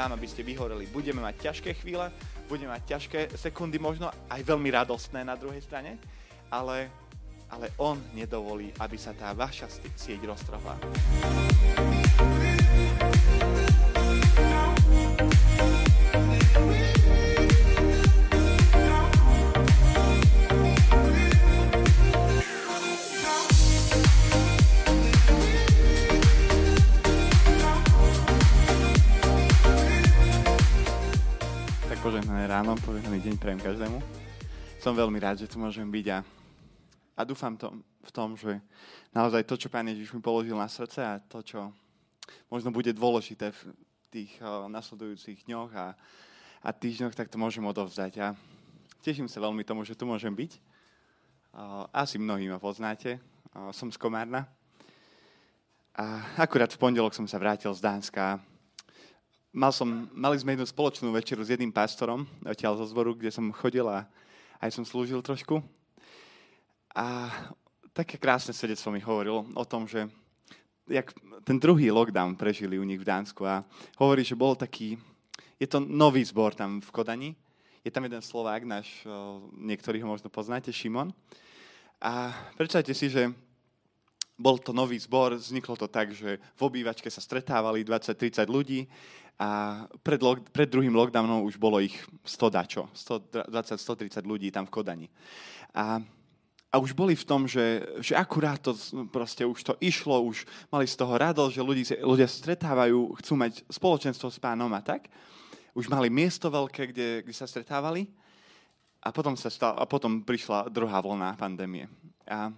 vám, aby ste vyhoreli. Budeme mať ťažké chvíle, budeme mať ťažké sekundy, možno aj veľmi radostné na druhej strane, ale, ale On nedovolí, aby sa tá vaša sieť roztrhla. Prajem každému. Som veľmi rád, že tu môžem byť a, a dúfam to, v tom, že naozaj to, čo Pán Ježiš mi položil na srdce a to, čo možno bude dôležité v tých uh, nasledujúcich dňoch a, a týždňoch, tak to môžem odovzdať. A teším sa veľmi tomu, že tu môžem byť. Uh, asi mnohí ma poznáte. Uh, som z Komárna. A akurát v pondelok som sa vrátil z Dánska mal som, mali sme jednu spoločnú večeru s jedným pastorom odtiaľ zo zboru, kde som chodil a aj som slúžil trošku. A také krásne svedectvo mi hovoril o tom, že jak ten druhý lockdown prežili u nich v Dánsku a hovorí, že bol taký, je to nový zbor tam v Kodani, je tam jeden Slovák, náš, niektorí ho možno poznáte, Šimon. A predstavte si, že bol to nový zbor, vzniklo to tak, že v obývačke sa stretávali 20-30 ľudí a pred, lock, pred druhým lockdownom už bolo ich 100 dačo, 120-130 ľudí tam v Kodani. A, a už boli v tom, že, že akurát to proste už to išlo, už mali z toho radosť, že ľudí, ľudia stretávajú, chcú mať spoločenstvo s pánom a tak. Už mali miesto veľké, kde, kde sa stretávali. A potom, sa stal, a potom prišla druhá vlna pandémie. A,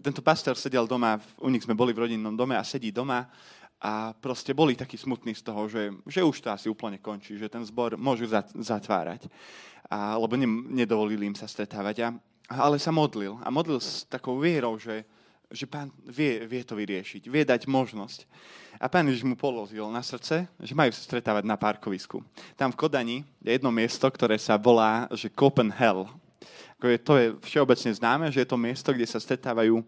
a tento pastor sedel doma, u nich sme boli v rodinnom dome a sedí doma a proste boli takí smutní z toho, že, že už to asi úplne končí, že ten zbor môžu zatvárať, a, lebo ne, nedovolili im sa stretávať. A, ale sa modlil. A modlil s takou vierou, že, že pán vie, vie to vyriešiť, vie dať možnosť. A pán Ježiš mu položil na srdce, že majú sa stretávať na parkovisku. Tam v Kodani je jedno miesto, ktoré sa volá, že Copenhagen to je všeobecne známe, že je to miesto, kde sa stretávajú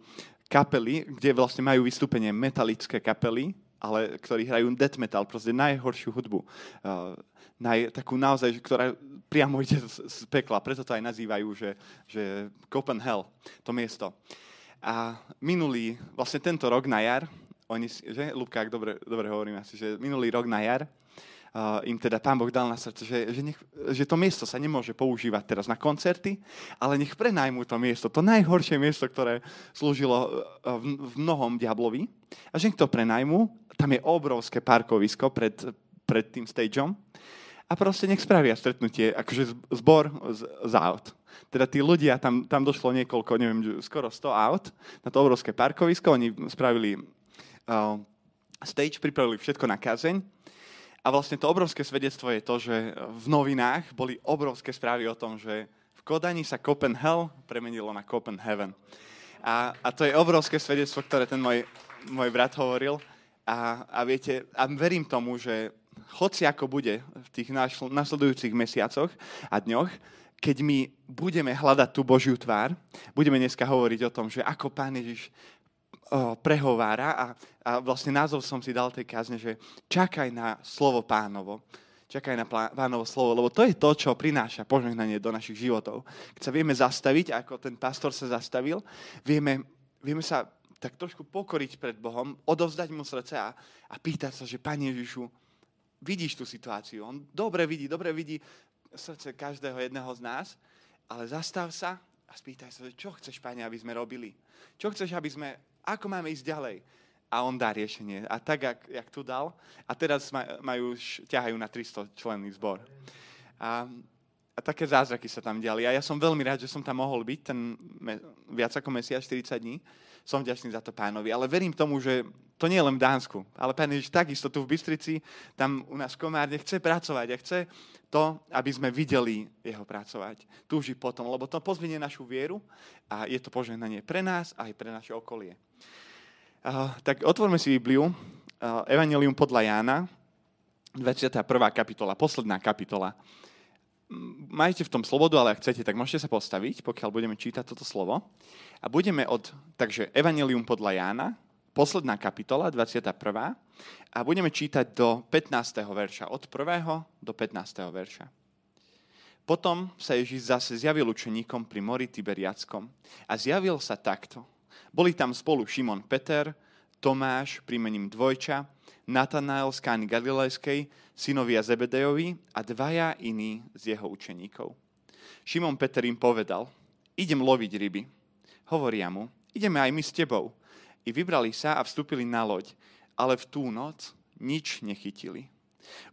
kapely, kde vlastne majú vystúpenie metalické kapely, ale ktorí hrajú death metal, proste najhoršiu hudbu. Uh, naj, takú naozaj, ktorá priamo ide z, z pekla. Preto to aj nazývajú, že, že Copenhagen, to miesto. A minulý, vlastne tento rok na jar, oni, že, Lubka, dobre, dobre hovorím asi, že minulý rok na jar im teda Pán Boh dal na srdce, že, že, nech, že to miesto sa nemôže používať teraz na koncerty, ale nech prenajmú to miesto, to najhoršie miesto, ktoré slúžilo uh, v, v mnohom diablovi. A že nech to prenajmú, tam je obrovské parkovisko pred, pred tým stageom a proste nech spravia stretnutie, akože zbor z, z aut. Teda tí ľudia, tam, tam došlo niekoľko, neviem, skoro 100 aut na to obrovské parkovisko, oni spravili uh, stage, pripravili všetko na kazeň a vlastne to obrovské svedectvo je to, že v novinách boli obrovské správy o tom, že v Kodani sa Copenhagen premenilo na Copenhagen. A, a to je obrovské svedectvo, ktoré ten môj, môj brat hovoril. A, a viete, a verím tomu, že hoci ako bude v tých nasledujúcich mesiacoch a dňoch, keď my budeme hľadať tú Božiu tvár, budeme dneska hovoriť o tom, že ako Pán Ježiš prehovára a, a vlastne názov som si dal tej kázne, že čakaj na slovo pánovo. Čakaj na pánovo slovo, lebo to je to, čo prináša požehnanie do našich životov. Keď sa vieme zastaviť, ako ten pastor sa zastavil, vieme, vieme sa tak trošku pokoriť pred Bohom, odovzdať mu srdce a, a pýtať sa, že Pane Ježišu, vidíš tú situáciu. On dobre vidí, dobre vidí srdce každého jedného z nás, ale zastav sa a spýtaj sa, čo chceš, Pane, aby sme robili. Čo chceš, aby sme ako máme ísť ďalej? A on dá riešenie. A tak, jak, jak tu dal. A teraz majú, ťahajú na 300 členný zbor. A, a také zázraky sa tam diali. A ja som veľmi rád, že som tam mohol byť ten me, viac ako mesiac, 40 dní. Som vďačný za to pánovi. Ale verím tomu, že to nie je len v Dánsku. Ale pán Ježiš takisto tu v Bystrici, tam u nás Komárne chce pracovať a chce to, aby sme videli jeho pracovať. Túži potom, lebo to pozvinie našu vieru a je to požehnanie pre nás a aj pre naše okolie. Uh, tak otvorme si Bibliu, uh, Evangelium podľa Jána, 21. kapitola, posledná kapitola. Majte v tom slobodu, ale ak chcete, tak môžete sa postaviť, pokiaľ budeme čítať toto slovo. A budeme od, takže Evangelium podľa Jána, posledná kapitola, 21 a budeme čítať do 15. verša, od 1. do 15. verša. Potom sa Ježiš zase zjavil učeníkom pri mori Tiberiackom a zjavil sa takto. Boli tam spolu Šimon Peter, Tomáš, prímením Dvojča, Natanael z Kány Galilejskej, synovia Zebedejovi a dvaja iní z jeho učeníkov. Šimon Peter im povedal, idem loviť ryby. Hovoria mu, ideme aj my s tebou. I vybrali sa a vstúpili na loď, ale v tú noc nič nechytili.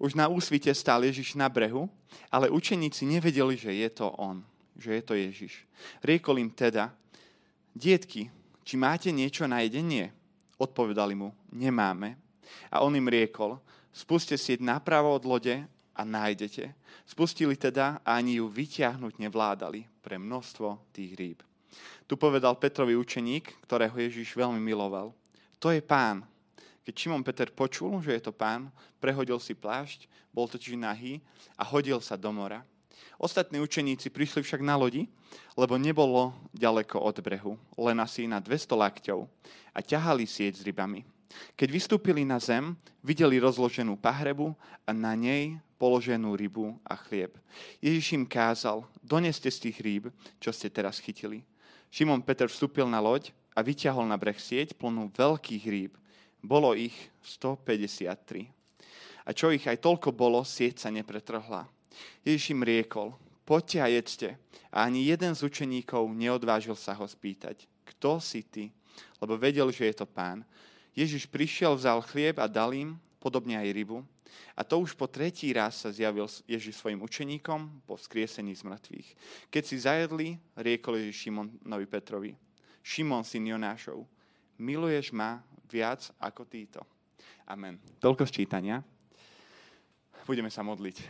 Už na úsvite stál Ježiš na brehu, ale učeníci nevedeli, že je to on, že je to Ježiš. Riekol im teda, dietky, či máte niečo na jedenie? Odpovedali mu, nemáme. A on im riekol, spuste sieť napravo od lode a nájdete. Spustili teda a ani ju vyťahnuť nevládali pre množstvo tých rýb. Tu povedal Petrovi učeník, ktorého Ježiš veľmi miloval. To je pán. Keď Šimon Peter počul, že je to pán, prehodil si plášť, bol totiž nahý a hodil sa do mora. Ostatní učeníci prišli však na lodi, lebo nebolo ďaleko od brehu, len asi na 200 lakťov a ťahali sieť s rybami. Keď vystúpili na zem, videli rozloženú pahrebu a na nej položenú rybu a chlieb. Ježiš im kázal, doneste z tých rýb, čo ste teraz chytili. Šimon Peter vstúpil na loď a vyťahol na breh sieť plnú veľkých rýb. Bolo ich 153. A čo ich aj toľko bolo, sieť sa nepretrhla. Ježiš im riekol, poďte a jedzte. A ani jeden z učeníkov neodvážil sa ho spýtať, kto si ty? Lebo vedel, že je to pán. Ježiš prišiel, vzal chlieb a dal im, podobne aj rybu. A to už po tretí raz sa zjavil Ježiš svojim učeníkom po vzkriesení z mŕtvych. Keď si zajedli, riekol Ježiš Šimonovi Petrovi, Šimon, syn Jonášov, miluješ ma viac ako títo. Amen. Toľko sčítania. Budeme sa modliť.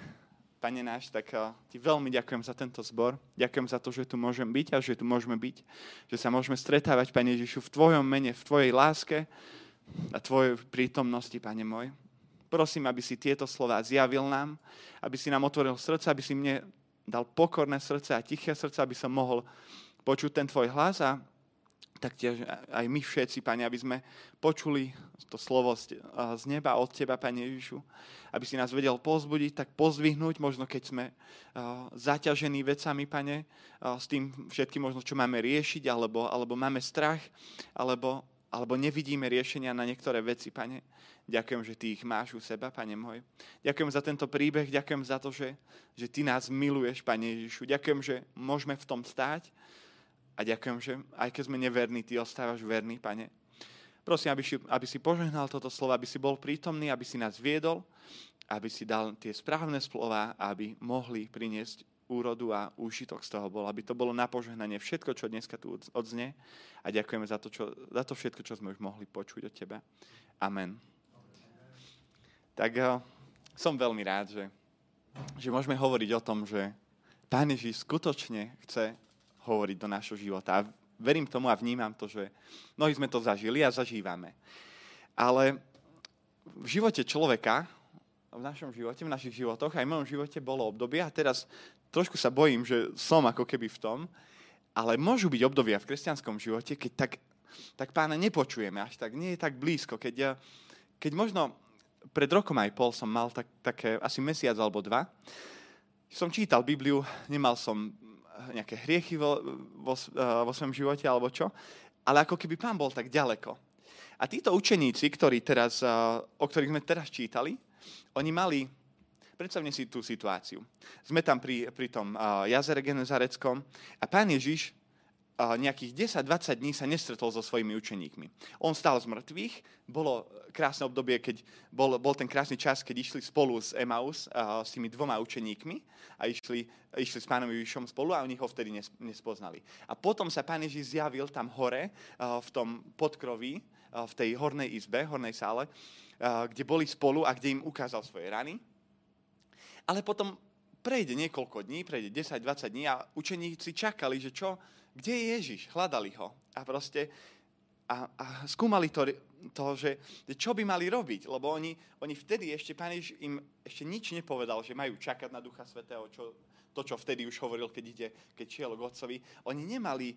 Pane náš, tak eh, ti veľmi ďakujem za tento zbor. Ďakujem za to, že tu môžem byť a že tu môžeme byť. Že sa môžeme stretávať, Pane Ježišu, v Tvojom mene, v Tvojej láske a Tvojej prítomnosti, Pane môj. Prosím, aby si tieto slova zjavil nám, aby si nám otvoril srdce, aby si mne dal pokorné srdce a tiché srdce, aby som mohol počuť ten Tvoj hlas a taktiež aj my všetci, Pane, aby sme počuli to slovo z neba od Teba, Pane Ježišu, aby si nás vedel pozbudiť, tak pozvihnúť, možno keď sme zaťažení vecami, Pane, s tým všetkým možno, čo máme riešiť, alebo, alebo máme strach, alebo, alebo nevidíme riešenia na niektoré veci, Pane. Ďakujem, že Ty ich máš u seba, Pane môj. Ďakujem za tento príbeh, ďakujem za to, že, že Ty nás miluješ, Pane Ježišu. Ďakujem, že môžeme v tom stáť a ďakujem, že aj keď sme neverní, Ty ostávaš verný, Pane. Prosím, aby si, aby si požehnal toto slovo, aby si bol prítomný, aby si nás viedol, aby si dal tie správne slova, aby mohli priniesť úrodu a úžitok z toho bol, aby to bolo na požehnanie všetko, čo dneska tu odzne. A ďakujeme za to, čo, za to všetko, čo sme už mohli počuť od Teba. Amen. Tak uh, som veľmi rád, že, že môžeme hovoriť o tom, že Pán Ježiš skutočne chce hovoriť do nášho života. A verím tomu a vnímam to, že mnohí sme to zažili a zažívame. Ale v živote človeka, v našom živote, v našich životoch, aj v mojom živote bolo obdobie a teraz trošku sa bojím, že som ako keby v tom, ale môžu byť obdobia v kresťanskom živote, keď tak, tak pána nepočujeme až tak, nie je tak blízko. Keď, ja, keď možno pred rokom aj pol som mal tak, také asi mesiac alebo dva, som čítal Bibliu, nemal som nejaké hriechy vo, vo, vo svojom živote alebo čo, ale ako keby pán bol tak ďaleko. A títo učeníci, ktorí teraz, o ktorých sme teraz čítali, oni mali, predstavne si tú situáciu. Sme tam pri, pri tom jazere Genezareckom a pán Ježiš nejakých 10-20 dní sa nestretol so svojimi učeníkmi. On stál z mŕtvych, bolo krásne obdobie, keď bol, bol ten krásny čas, keď išli spolu s Emaus, uh, s tými dvoma učeníkmi a išli, išli s pánom Ježišom spolu a oni ho vtedy nespoznali. A potom sa pán Ježiš zjavil tam hore, uh, v tom podkroví, uh, v tej hornej izbe, hornej sále, uh, kde boli spolu a kde im ukázal svoje rany. Ale potom prejde niekoľko dní, prejde 10-20 dní a učeníci čakali, že čo, kde je Ježiš? Hľadali ho. A proste a, a skúmali to, to že, čo by mali robiť, lebo oni, oni vtedy ešte, Pán Ježiš im ešte nič nepovedal, že majú čakať na Ducha Svetého, čo, to, čo vtedy už hovoril, keď, ide, keď šiel k Otcovi. Oni nemali,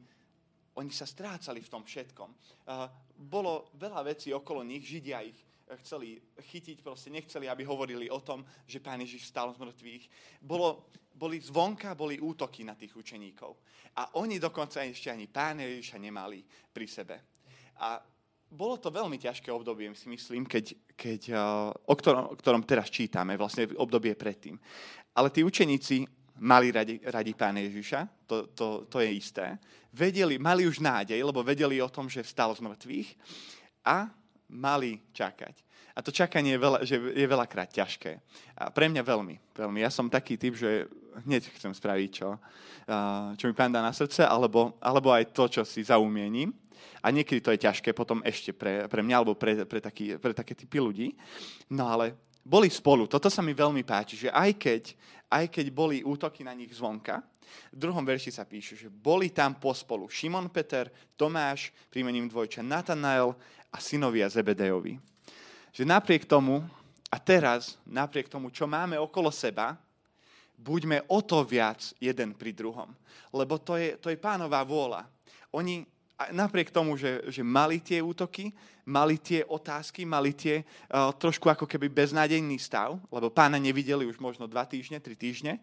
oni sa strácali v tom všetkom. Uh, bolo veľa vecí okolo nich, Židia ich chceli chytiť, proste nechceli, aby hovorili o tom, že Pán Ježiš stal z mŕtvych. Bolo, boli zvonka, boli útoky na tých učeníkov. A oni dokonca ešte ani Pána Ježiša nemali pri sebe. A bolo to veľmi ťažké obdobie, si myslím, keď, keď, o, ktorom, o ktorom teraz čítame, vlastne obdobie predtým. Ale tí učeníci mali radi, radi Pána Ježiša, to, to, to je isté. Vedeli, mali už nádej, lebo vedeli o tom, že vstal z mŕtvych a mali čakať. A to čakanie je, veľa, že je veľakrát ťažké. A pre mňa veľmi, veľmi. Ja som taký typ, že hneď chcem spraviť, čo, čo mi pán dá na srdce, alebo, alebo aj to, čo si zaumiením. A niekedy to je ťažké potom ešte pre, pre mňa, alebo pre, pre, taký, pre také typy ľudí. No ale boli spolu. Toto sa mi veľmi páči, že aj keď, aj keď boli útoky na nich zvonka, v druhom verši sa píše, že boli tam pospolu Šimon Peter, Tomáš, príjmením dvojča Natanael a synovia Zebedejovi. Že napriek tomu, a teraz napriek tomu, čo máme okolo seba, buďme o to viac jeden pri druhom. Lebo to je, to je pánová vôľa. Oni napriek tomu, že, že mali tie útoky, mali tie otázky, mali tie uh, trošku ako keby beznádejný stav, lebo pána nevideli už možno dva týždne, tri týždne,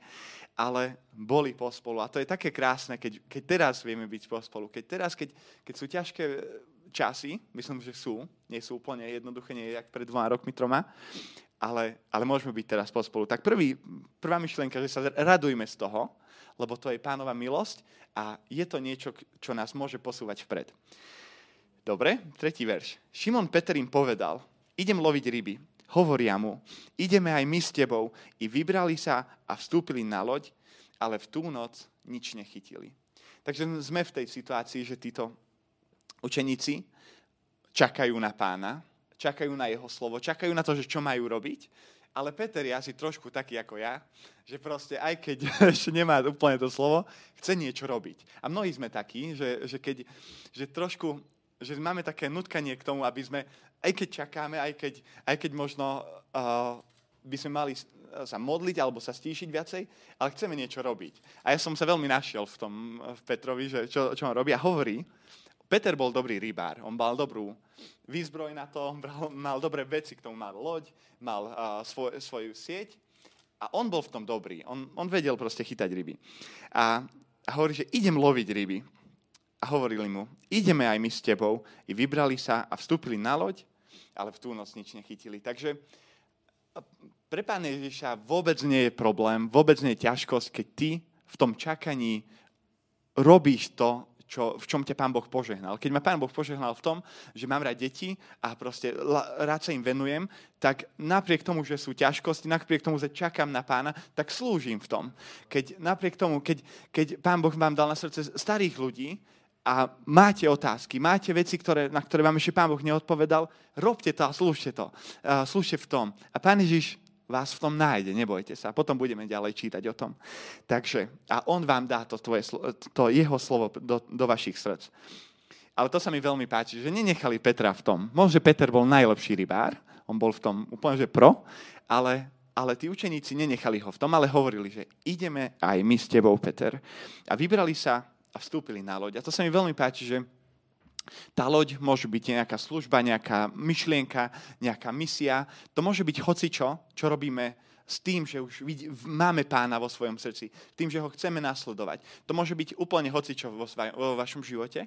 ale boli pospolu. A to je také krásne, keď, keď teraz vieme byť pospolu. Keď teraz, keď, keď sú ťažké časy, myslím, že sú, nie sú úplne jednoduché, nie jak pred dvoma rokmi, troma, ale, ale môžeme byť teraz pospolu. Tak prvý, prvá myšlienka, že sa radujme z toho, lebo to je pánova milosť a je to niečo, čo nás môže posúvať vpred. Dobre, tretí verš. Šimon Peter im povedal, idem loviť ryby. Hovoria mu, ideme aj my s tebou. I vybrali sa a vstúpili na loď, ale v tú noc nič nechytili. Takže sme v tej situácii, že títo Učeníci čakajú na pána, čakajú na jeho slovo, čakajú na to, že čo majú robiť. Ale Peter je asi trošku taký ako ja, že proste aj keď ešte nemá úplne to slovo, chce niečo robiť. A mnohí sme takí, že, že, keď, že trošku, že máme také nutkanie k tomu, aby sme, aj keď čakáme, aj keď, aj keď možno uh, by sme mali sa modliť alebo sa stíšiť viacej, ale chceme niečo robiť. A ja som sa veľmi našiel v tom v Petrovi, že čo, čo on robí a hovorí, Peter bol dobrý rybár, on mal dobrú výzbroj na to, mal dobré veci, k tomu mal loď, mal uh, svoj, svoju sieť a on bol v tom dobrý. On, on vedel proste chytať ryby. A, a hovorí, že idem loviť ryby. A hovorili mu, ideme aj my s tebou. I vybrali sa a vstúpili na loď, ale v tú noc nič nechytili. Takže pre Pána Ježiša vôbec nie je problém, vôbec nie je ťažkosť, keď ty v tom čakaní robíš to, čo, v čom ťa Pán Boh požehnal. Keď ma Pán Boh požehnal v tom, že mám rád deti a proste rád sa im venujem, tak napriek tomu, že sú ťažkosti, napriek tomu, že čakám na Pána, tak slúžim v tom. Keď napriek tomu, keď, keď Pán Boh vám dal na srdce starých ľudí, a máte otázky, máte veci, ktoré, na ktoré vám ešte Pán Boh neodpovedal, robte to a slúžte to. Uh, slúžte v tom. A Pán Ježiš vás v tom nájde, nebojte sa. Potom budeme ďalej čítať o tom. Takže, a on vám dá to, tvoje, to jeho slovo do, do vašich srdc. Ale to sa mi veľmi páči, že nenechali Petra v tom. Možno, že Peter bol najlepší rybár, on bol v tom úplne, že pro, ale, ale tí učeníci nenechali ho v tom, ale hovorili, že ideme aj my s tebou, Peter. A vybrali sa a vstúpili na loď. A to sa mi veľmi páči, že tá loď môže byť nejaká služba, nejaká myšlienka, nejaká misia. To môže byť hocičo, čo robíme s tým, že už máme pána vo svojom srdci, tým, že ho chceme nasledovať. To môže byť úplne hocičo vo, svaj, vo vašom živote,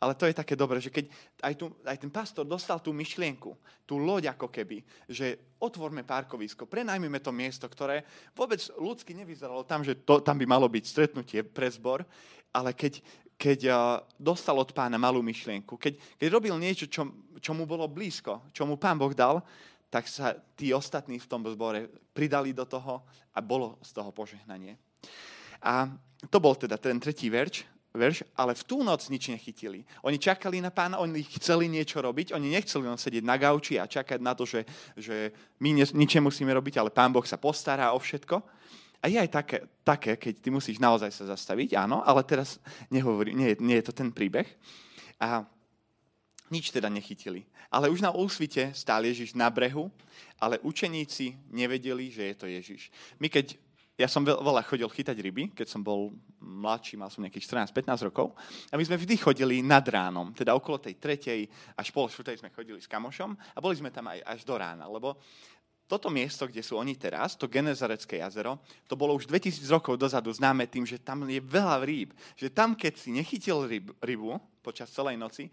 ale to je také dobré, že keď aj, tu, aj ten pastor dostal tú myšlienku, tú loď ako keby, že otvorme parkovisko, prenajmime to miesto, ktoré vôbec ľudsky nevyzeralo tam, že to, tam by malo byť stretnutie pre zbor, ale keď, keď dostal od pána malú myšlienku, keď, keď robil niečo, čo, čo mu bolo blízko, čo mu pán Boh dal, tak sa tí ostatní v tom zbore pridali do toho a bolo z toho požehnanie. A to bol teda ten tretí verš, verš, ale v tú noc nič nechytili. Oni čakali na pána, oni chceli niečo robiť, oni nechceli len sedieť na gauči a čakať na to, že, že my nič nemusíme robiť, ale pán Boh sa postará o všetko. A je aj také, také, keď ty musíš naozaj sa zastaviť, áno, ale teraz nehovorí, nie, nie je to ten príbeh. A nič teda nechytili. Ale už na úsvite stál Ježiš na brehu, ale učeníci nevedeli, že je to Ježiš. My keď ja som veľa chodil chytať ryby, keď som bol mladší, mal som nejakých 14-15 rokov. A my sme vždy chodili nad ránom, teda okolo tej tretej až pol sme chodili s kamošom a boli sme tam aj až do rána, lebo toto miesto, kde sú oni teraz, to Genezarecké jazero, to bolo už 2000 rokov dozadu známe tým, že tam je veľa rýb. Že tam, keď si nechytil ryb, rybu počas celej noci,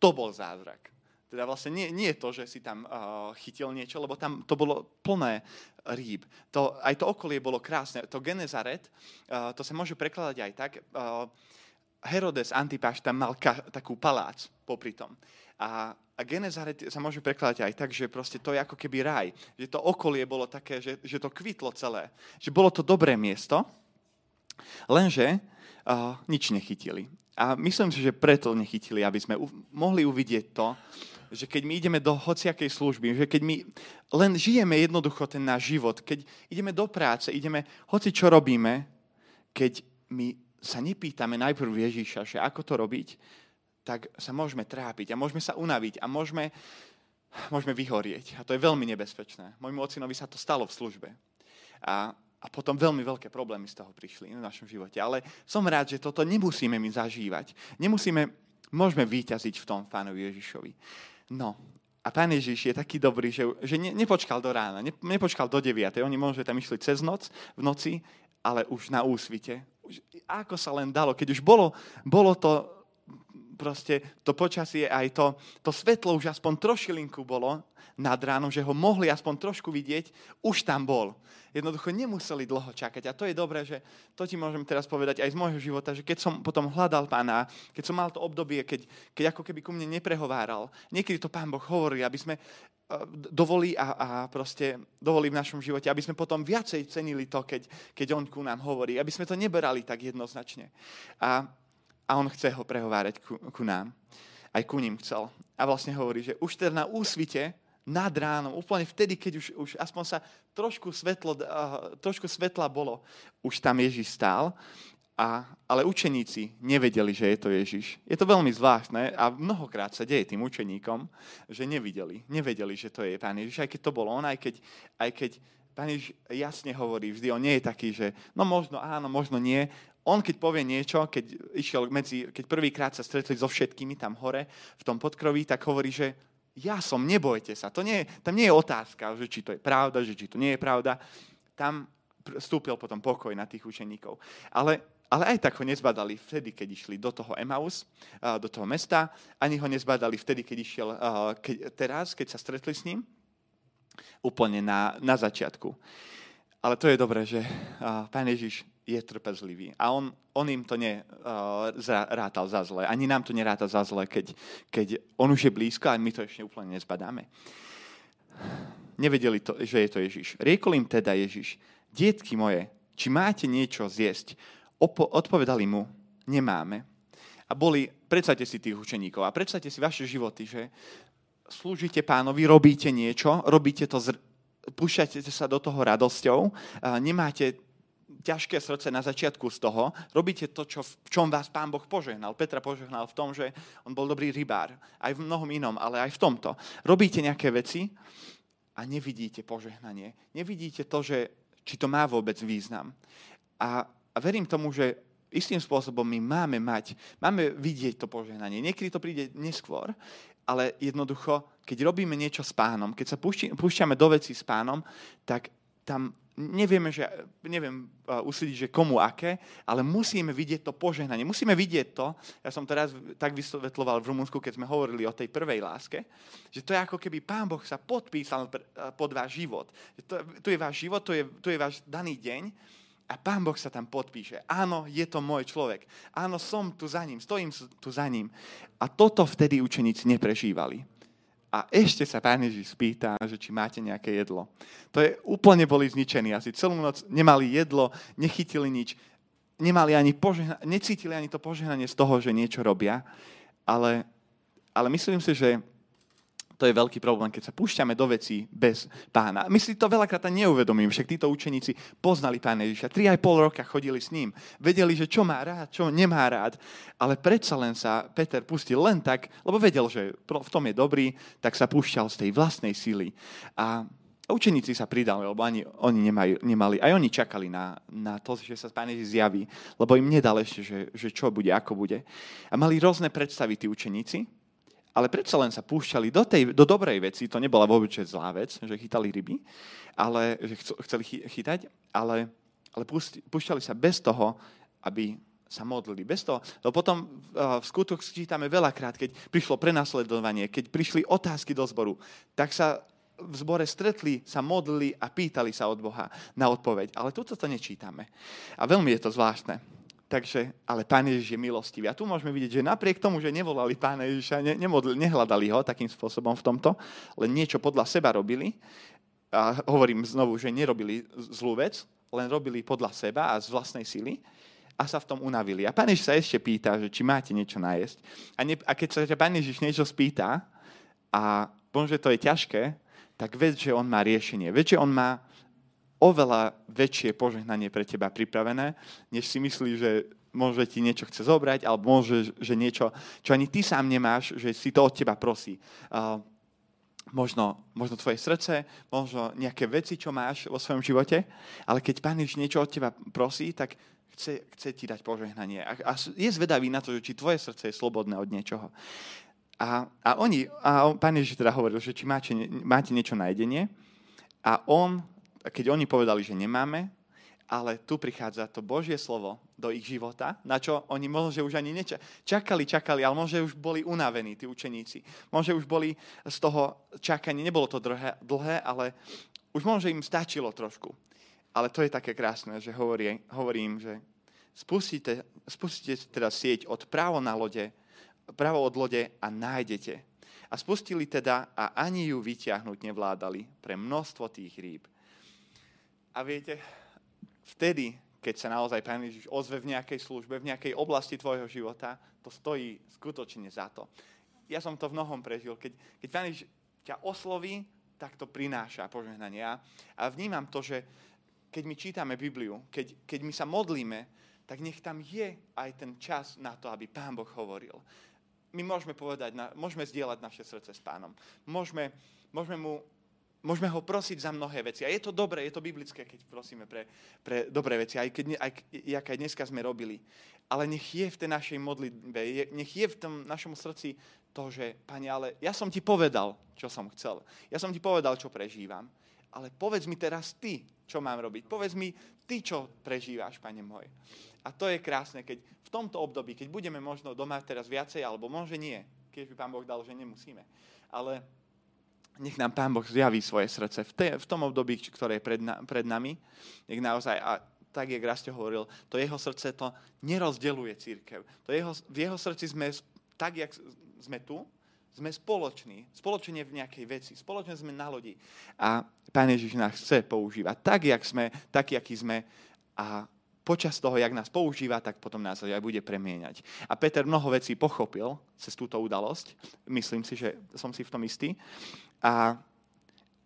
to bol zázrak. Teda vlastne nie, nie je to, že si tam uh, chytil niečo, lebo tam to bolo plné rýb. To, aj to okolie bolo krásne. To Genezaret, uh, to sa môže prekladať aj tak. Uh, Herodes Antipas tam mal ka- takú palác popri tom. A, a Genezaret sa môže prekladať aj tak, že proste to je ako keby raj. Že to okolie bolo také, že, že to kvitlo celé. Že bolo to dobré miesto, lenže uh, nič nechytili. A myslím si, že preto nechytili, aby sme u- mohli uvidieť to, že keď my ideme do hociakej služby, že keď my len žijeme jednoducho ten náš život, keď ideme do práce, ideme, hoci čo robíme, keď my sa nepýtame najprv Ježíša, že ako to robiť, tak sa môžeme trápiť a môžeme sa unaviť a môžeme, môžeme vyhorieť. A to je veľmi nebezpečné. Mojmu ocinovi sa to stalo v službe. A, a potom veľmi veľké problémy z toho prišli v našom živote. Ale som rád, že toto nemusíme my zažívať. Nemusíme, môžeme výťaziť v tom Pánovi Ježišovi. No, a pán Ježiš je taký dobrý, že, že ne, nepočkal do rána, ne, nepočkal do 9. Oni možno tam išli cez noc, v noci, ale už na úsvite. Už, ako sa len dalo, keď už bolo, bolo to proste to počasie, aj to, to svetlo už aspoň trošilinku bolo nad ránom, že ho mohli aspoň trošku vidieť, už tam bol. Jednoducho nemuseli dlho čakať. A to je dobré, že to ti môžem teraz povedať aj z môjho života, že keď som potom hľadal pána, keď som mal to obdobie, keď, keď ako keby ku mne neprehováral, niekedy to pán Boh hovorí, aby sme eh, dovolí a, a proste dovolí v našom živote, aby sme potom viacej cenili to, keď, keď on ku nám hovorí, aby sme to neberali tak jednoznačne. A, a on chce ho prehovárať ku, ku nám. Aj ku ním chcel. A vlastne hovorí, že už teda na úsvite nad ránom, úplne vtedy, keď už, už aspoň sa trošku, svetlo, uh, trošku svetla bolo, už tam Ježiš stál, a, ale učeníci nevedeli, že je to Ježiš. Je to veľmi zvláštne a mnohokrát sa deje tým učeníkom, že nevideli, nevedeli, že to je Pán Ježiš, aj keď to bol on, aj keď, aj keď Pán Ježiš jasne hovorí vždy, on nie je taký, že no možno áno, možno nie. On keď povie niečo, keď, išiel medzi, keď prvýkrát sa stretli so všetkými tam hore, v tom podkroví, tak hovorí, že ja som, nebojte sa. To nie, tam nie je otázka, že či to je pravda, že či to nie je pravda. Tam vstúpil potom pokoj na tých učeníkov. Ale, ale aj tak ho nezbadali vtedy, keď išli do toho Emaus, do toho mesta. Ani ho nezbadali vtedy, keď išiel keď, teraz, keď sa stretli s ním. Úplne na, na začiatku. Ale to je dobré, že Pán Ježiš je trpezlivý. A on, on im to nerátal uh, za zle. Ani nám to neráta za zle, keď, keď on už je blízko a my to ešte úplne nezbadáme. Nevedeli, to, že je to Ježiš. Riekol im teda Ježiš, dietky moje, či máte niečo zjesť? Opo- odpovedali mu, nemáme. A boli, predstavte si tých učeníkov a predstavte si vaše životy, že slúžite pánovi, robíte niečo, robíte to, zr- púšťate sa do toho radosťou, nemáte ťažké srdce na začiatku z toho, robíte to, čo, v čom vás Pán Boh požehnal. Petra požehnal v tom, že on bol dobrý rybár. Aj v mnohom inom, ale aj v tomto. Robíte nejaké veci a nevidíte požehnanie. Nevidíte to, že, či to má vôbec význam. A, a verím tomu, že istým spôsobom my máme mať, máme vidieť to požehnanie. Niekedy to príde neskôr, ale jednoducho, keď robíme niečo s pánom, keď sa púšťame do veci s pánom, tak tam nevieme, že, neviem uh, usúdiť, že komu aké, ale musíme vidieť to požehnanie. Musíme vidieť to, ja som teraz tak vysvetloval v Rumunsku, keď sme hovorili o tej prvej láske, že to je ako keby Pán Boh sa podpísal uh, pod váš život. To, tu je váš život, tu je, tu je váš daný deň a Pán Boh sa tam podpíše. Áno, je to môj človek. Áno, som tu za ním, stojím tu za ním. A toto vtedy učeníci neprežívali a ešte sa pán Ježiš spýta, že či máte nejaké jedlo. To je, úplne boli zničení. Asi celú noc nemali jedlo, nechytili nič, nemali ani požehna- necítili ani to požehnanie z toho, že niečo robia. Ale, ale myslím si, že to je veľký problém, keď sa púšťame do vecí bez pána. My si to veľakrát neuvedomím, však títo učeníci poznali pána Ježiša. Tri aj pol roka chodili s ním. Vedeli, že čo má rád, čo nemá rád. Ale predsa len sa Peter pustil len tak, lebo vedel, že v tom je dobrý, tak sa púšťal z tej vlastnej sily. A učeníci sa pridali, lebo ani oni nemajú, nemali, aj oni čakali na, na to, že sa Pán Ježiš zjaví, lebo im nedal ešte, že, že čo bude, ako bude. A mali rôzne predstavy tí učeníci, ale predsa len sa púšťali do, tej, do dobrej veci, to nebola vôbec zlá vec, že chytali ryby, ale, že chceli chytať, ale, ale púšťali sa bez toho, aby sa modlili. Bez toho, lebo potom v skutok čítame veľakrát, keď prišlo prenasledovanie, keď prišli otázky do zboru, tak sa v zbore stretli, sa modlili a pýtali sa od Boha na odpoveď. Ale toto to nečítame. A veľmi je to zvláštne. Takže, ale Pán Ježiš je milostivý. A tu môžeme vidieť, že napriek tomu, že nevolali Pána Ježiša, ne, nemodli, nehľadali ho takým spôsobom v tomto, len niečo podľa seba robili, a hovorím znovu, že nerobili zlú vec, len robili podľa seba a z vlastnej sily, a sa v tom unavili. A Pán Ježiš sa ešte pýta, že či máte niečo najesť. A, ne, a keď sa ťa Pán Ježiš niečo spýta, a možno, že to je ťažké, tak ved, že on má riešenie. Ved, že on má oveľa väčšie požehnanie pre teba pripravené, než si myslí, že môže ti niečo chce zobrať, alebo môže, že niečo, čo ani ty sám nemáš, že si to od teba prosí. Uh, možno, možno tvoje srdce, možno nejaké veci, čo máš vo svojom živote, ale keď Pán Ježiš niečo od teba prosí, tak chce, chce ti dať požehnanie. A, a je zvedavý na to, že či tvoje srdce je slobodné od niečoho. A, a oni, a on, pán Ježiš teda hovoril, že či máte, máte niečo na jedenie. A on, keď oni povedali, že nemáme, ale tu prichádza to Božie slovo do ich života, na čo oni možno, že už ani nečakali, čakali, ale možno, že už boli unavení, tí učeníci. Možno, že už boli z toho čakania, nebolo to dlhé, dlhé ale už možno, že im stačilo trošku. Ale to je také krásne, že hovorí, hovorím, že spustíte, spustíte teda sieť od právo na lode, právo od lode a nájdete. A spustili teda a ani ju vyťahnuť nevládali pre množstvo tých rýb. A viete, vtedy, keď sa naozaj Pán Ježiš ozve v nejakej službe, v nejakej oblasti tvojho života, to stojí skutočne za to. Ja som to v mnohom prežil. Keď, keď Pán Ježiš ťa osloví, tak to prináša požehnania. A vnímam to, že keď my čítame Bibliu, keď, keď my sa modlíme, tak nech tam je aj ten čas na to, aby Pán Boh hovoril. My môžeme povedať, môžeme zdieľať naše srdce s Pánom. Môžeme, môžeme, mu, môžeme ho prosiť za mnohé veci. A je to dobré, je to biblické, keď prosíme pre, pre dobré veci, aj keď aj, jak aj dneska sme robili. Ale nech je v tej našej modlitbe, nech je v tom našom srdci to, že, Pane, ale ja som ti povedal, čo som chcel. Ja som ti povedal, čo prežívam. Ale povedz mi teraz ty, čo mám robiť. Povedz mi, ty čo prežíváš, pane môj. A to je krásne, keď v tomto období, keď budeme možno doma teraz viacej, alebo môže nie, keď by pán Boh dal, že nemusíme. Ale nech nám pán Boh zjaví svoje srdce v, te, v tom období, ktoré je pred, na, pred nami. Nech naozaj, a tak, jak Rasto hovoril, to jeho srdce to nerozdeluje církev. To jeho, v jeho srdci sme tak, jak sme tu, sme spoloční, spoločne v nejakej veci, spoločne sme na lodi. A Pán Ježiš nás chce používať tak, jak sme, tak, aký sme. A počas toho, jak nás používa, tak potom nás aj bude premieňať. A Peter mnoho vecí pochopil cez túto udalosť. Myslím si, že som si v tom istý. A,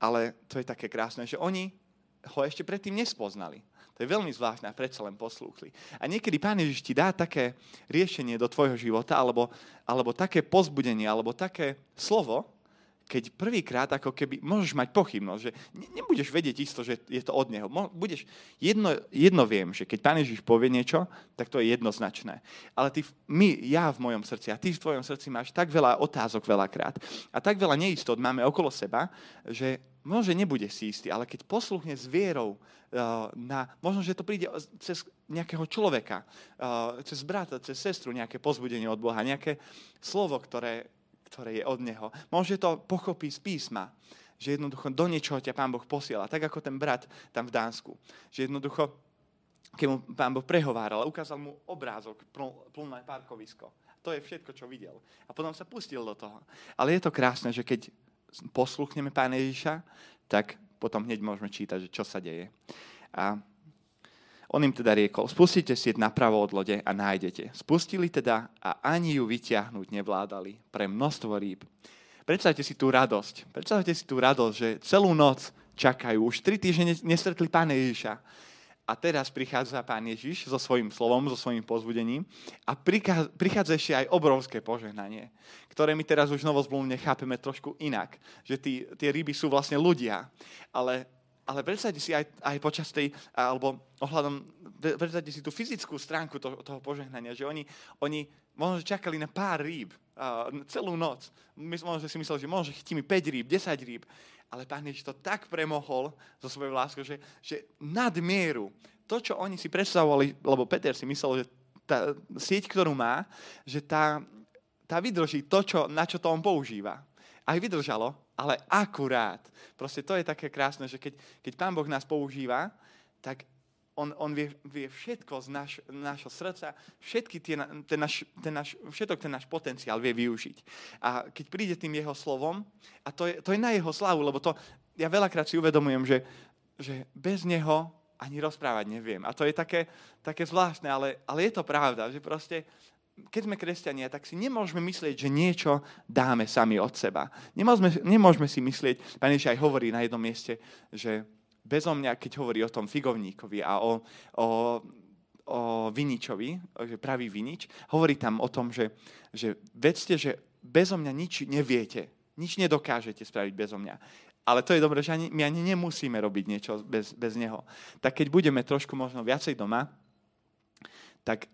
ale to je také krásne, že oni ho ešte predtým nespoznali. To je veľmi zvláštne a predsa len poslúchli. A niekedy Pán Ježiš ti dá také riešenie do tvojho života, alebo, alebo také pozbudenie, alebo také slovo, keď prvýkrát ako keby môžeš mať pochybnosť, že nebudeš vedieť isto, že je to od Neho. Budeš, jedno, jedno viem, že keď Pán Ježiš povie niečo, tak to je jednoznačné. Ale ty, my, ja v mojom srdci a ty v tvojom srdci máš tak veľa otázok veľakrát a tak veľa neistot máme okolo seba, že možno, že nebude si istý, ale keď posluchne s vierou uh, na, možno, že to príde cez nejakého človeka, uh, cez brata, cez sestru, nejaké pozbudenie od Boha, nejaké slovo, ktoré, ktoré je od Neho. Možno, že to pochopí z písma, že jednoducho do niečoho ťa Pán Boh posiela, tak ako ten brat tam v Dánsku. Že jednoducho, keď mu Pán Boh prehováral, ukázal mu obrázok, plné parkovisko. To je všetko, čo videl. A potom sa pustil do toho. Ale je to krásne, že keď posluchneme Pána Ježiša, tak potom hneď môžeme čítať, že čo sa deje. A on im teda riekol, spustite si napravo od lode a nájdete. Spustili teda a ani ju vyťahnuť nevládali pre množstvo rýb. Predstavte si tú radosť. Predstavte si tú radosť, že celú noc čakajú. Už tri týždne nestretli Pána Ježiša. a teraz prichádza Pán Ježiš so svojím slovom, so svojím pozbudením a prichádza ešte aj obrovské požehnanie, ktoré my teraz už novozblúmne chápeme trošku inak. Že tí, tie ryby sú vlastne ľudia, ale, ale predstavte si aj, aj počas tej, alebo ohľadom, predstavte si tú fyzickú stránku toho, toho požehnania, že oni, oni možno čakali na pár rýb uh, celú noc. My možno si mysleli, že možno chytíme 5 rýb, 10 rýb ale Pán Ježiš to tak premohol zo svojej lásky, že, že nadmieru, to, čo oni si predstavovali, lebo Peter si myslel, že tá sieť, ktorú má, že tá, tá vydrží to, čo, na čo to on používa. Aj vydržalo, ale akurát. Proste to je také krásne, že keď, keď Pán Boh nás používa, tak on, on vie, vie všetko z naš, našho srdca, všetky tie, ten naš, ten naš, všetok ten náš potenciál vie využiť. A keď príde tým jeho slovom, a to je, to je na jeho slavu, lebo to, ja veľakrát si uvedomujem, že, že bez neho ani rozprávať neviem. A to je také, také zvláštne, ale, ale je to pravda, že proste keď sme kresťania, tak si nemôžeme myslieť, že niečo dáme sami od seba. Nemôžeme, nemôžeme si myslieť, pán Ježiš aj hovorí na jednom mieste, že bezo mňa, keď hovorí o tom figovníkovi a o, o, o viničovi, že pravý vinič, hovorí tam o tom, že, že vedzte, že bezo mňa nič neviete, nič nedokážete spraviť bezo mňa. Ale to je dobré, že ani, my ani nemusíme robiť niečo bez, bez neho. Tak keď budeme trošku možno viacej doma, tak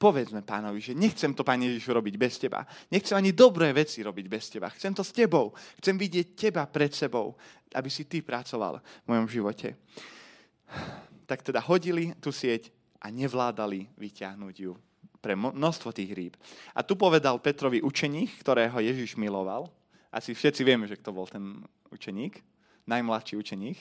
povedzme pánovi, že nechcem to, Pane Ježišu, robiť bez teba. Nechcem ani dobré veci robiť bez teba. Chcem to s tebou. Chcem vidieť teba pred sebou, aby si ty pracoval v mojom živote. Tak teda hodili tú sieť a nevládali vyťahnuť ju pre množstvo tých rýb. A tu povedal Petrovi učeník, ktorého Ježiš miloval. Asi všetci vieme, že kto bol ten učeník. Najmladší učeník.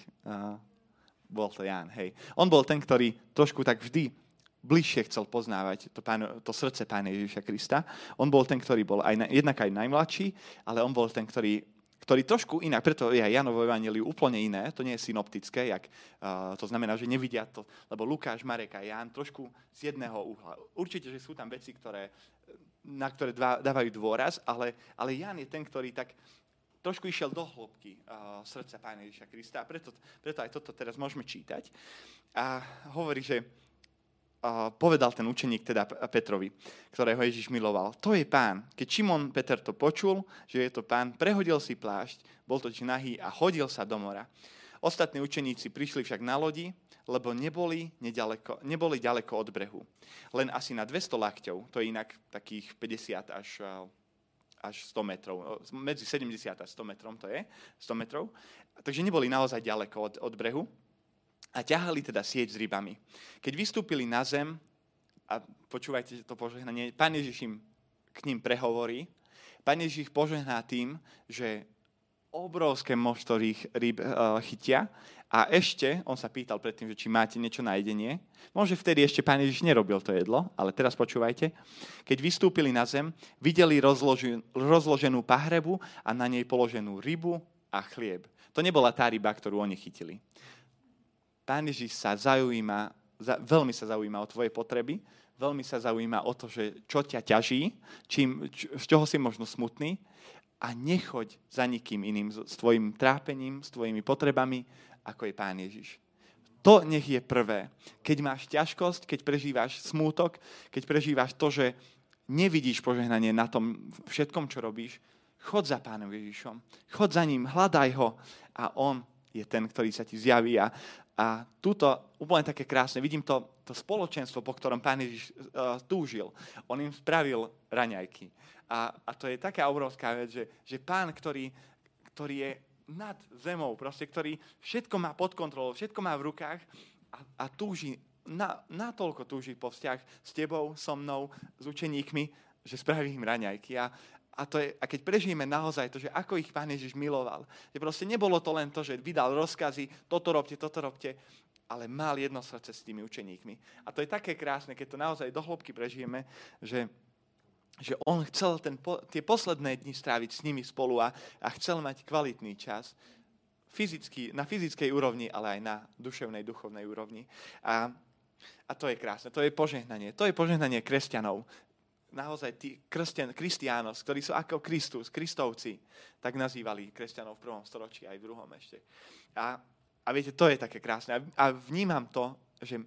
bol to Ján, hej. On bol ten, ktorý trošku tak vždy bližšie chcel poznávať to, pán, to srdce Pána Ježiša Krista. On bol ten, ktorý bol aj, jednak aj najmladší, ale on bol ten, ktorý, ktorý trošku inak, preto je aj Janovo Evangeliu úplne iné, to nie je synoptické, jak, uh, to znamená, že nevidia to, lebo Lukáš, Marek a Ján trošku z jedného uhla. Určite, že sú tam veci, ktoré, na ktoré dva, dávajú dôraz, ale, ale Ján je ten, ktorý tak trošku išiel do hĺbky uh, srdca Pána Ježiša Krista a preto, preto aj toto teraz môžeme čítať. A hovorí, že povedal ten učeník teda Petrovi, ktorého Ježiš miloval. To je pán. Keď Šimon Peter to počul, že je to pán, prehodil si plášť, bol to nahý a hodil sa do mora. Ostatní učeníci prišli však na lodi, lebo neboli, nedaleko, neboli ďaleko od brehu. Len asi na 200 lakťov, to je inak takých 50 až, až 100 metrov. Medzi 70 a 100 metrom to je, 100 metrov. Takže neboli naozaj ďaleko od, od brehu a ťahali teda sieť s rybami. Keď vystúpili na zem, a počúvajte to požehnanie, Pán Ježiš im k ním prehovorí, Pán Ježiš ich požehná tým, že obrovské množstvo ryb uh, chytia a ešte, on sa pýtal predtým, že či máte niečo na jedenie. Môže vtedy ešte Pán Ježiš nerobil to jedlo, ale teraz počúvajte. Keď vystúpili na zem, videli rozloženú pahrebu a na nej položenú rybu a chlieb. To nebola tá ryba, ktorú oni chytili. Pán Ježiš sa zaujíma, za, veľmi sa zaujíma o tvoje potreby, veľmi sa zaujíma o to, že čo ťa ťaží, čím, č, z čoho si možno smutný a nechoď za nikým iným, s tvojim trápením, s tvojimi potrebami, ako je Pán Ježiš. To nech je prvé. Keď máš ťažkosť, keď prežívaš smútok, keď prežívaš to, že nevidíš požehnanie na tom všetkom, čo robíš, chod za Pánom Ježišom. Chod za ním, hľadaj ho a on je ten, ktorý sa ti zjaví a, a túto, úplne také krásne, vidím to, to spoločenstvo, po ktorom pán Ježiš uh, túžil. On im spravil raňajky. A, a to je taká obrovská vec, že, že pán, ktorý, ktorý je nad zemou, proste, ktorý všetko má pod kontrolou, všetko má v rukách a, a túži, na, natoľko túži po vzťah s tebou, so mnou, s učeníkmi, že spraví im raňajky. A, a, to je, a keď prežijeme naozaj to, že ako ich Pán Ježiš miloval, že proste nebolo to len to, že vydal rozkazy, toto robte, toto robte, ale mal jedno srdce s tými učeníkmi. A to je také krásne, keď to naozaj do hĺbky prežijeme, že, že on chcel ten, tie posledné dni stráviť s nimi spolu a, a chcel mať kvalitný čas fyzicky, na fyzickej úrovni, ale aj na duševnej, duchovnej úrovni. A, a to je krásne, to je požehnanie. To je požehnanie kresťanov naozaj tí kresťan, kristiános, ktorí sú ako Kristus, kristovci, tak nazývali kresťanov v prvom storočí aj v druhom ešte. A, a viete, to je také krásne. A, a vnímam to, že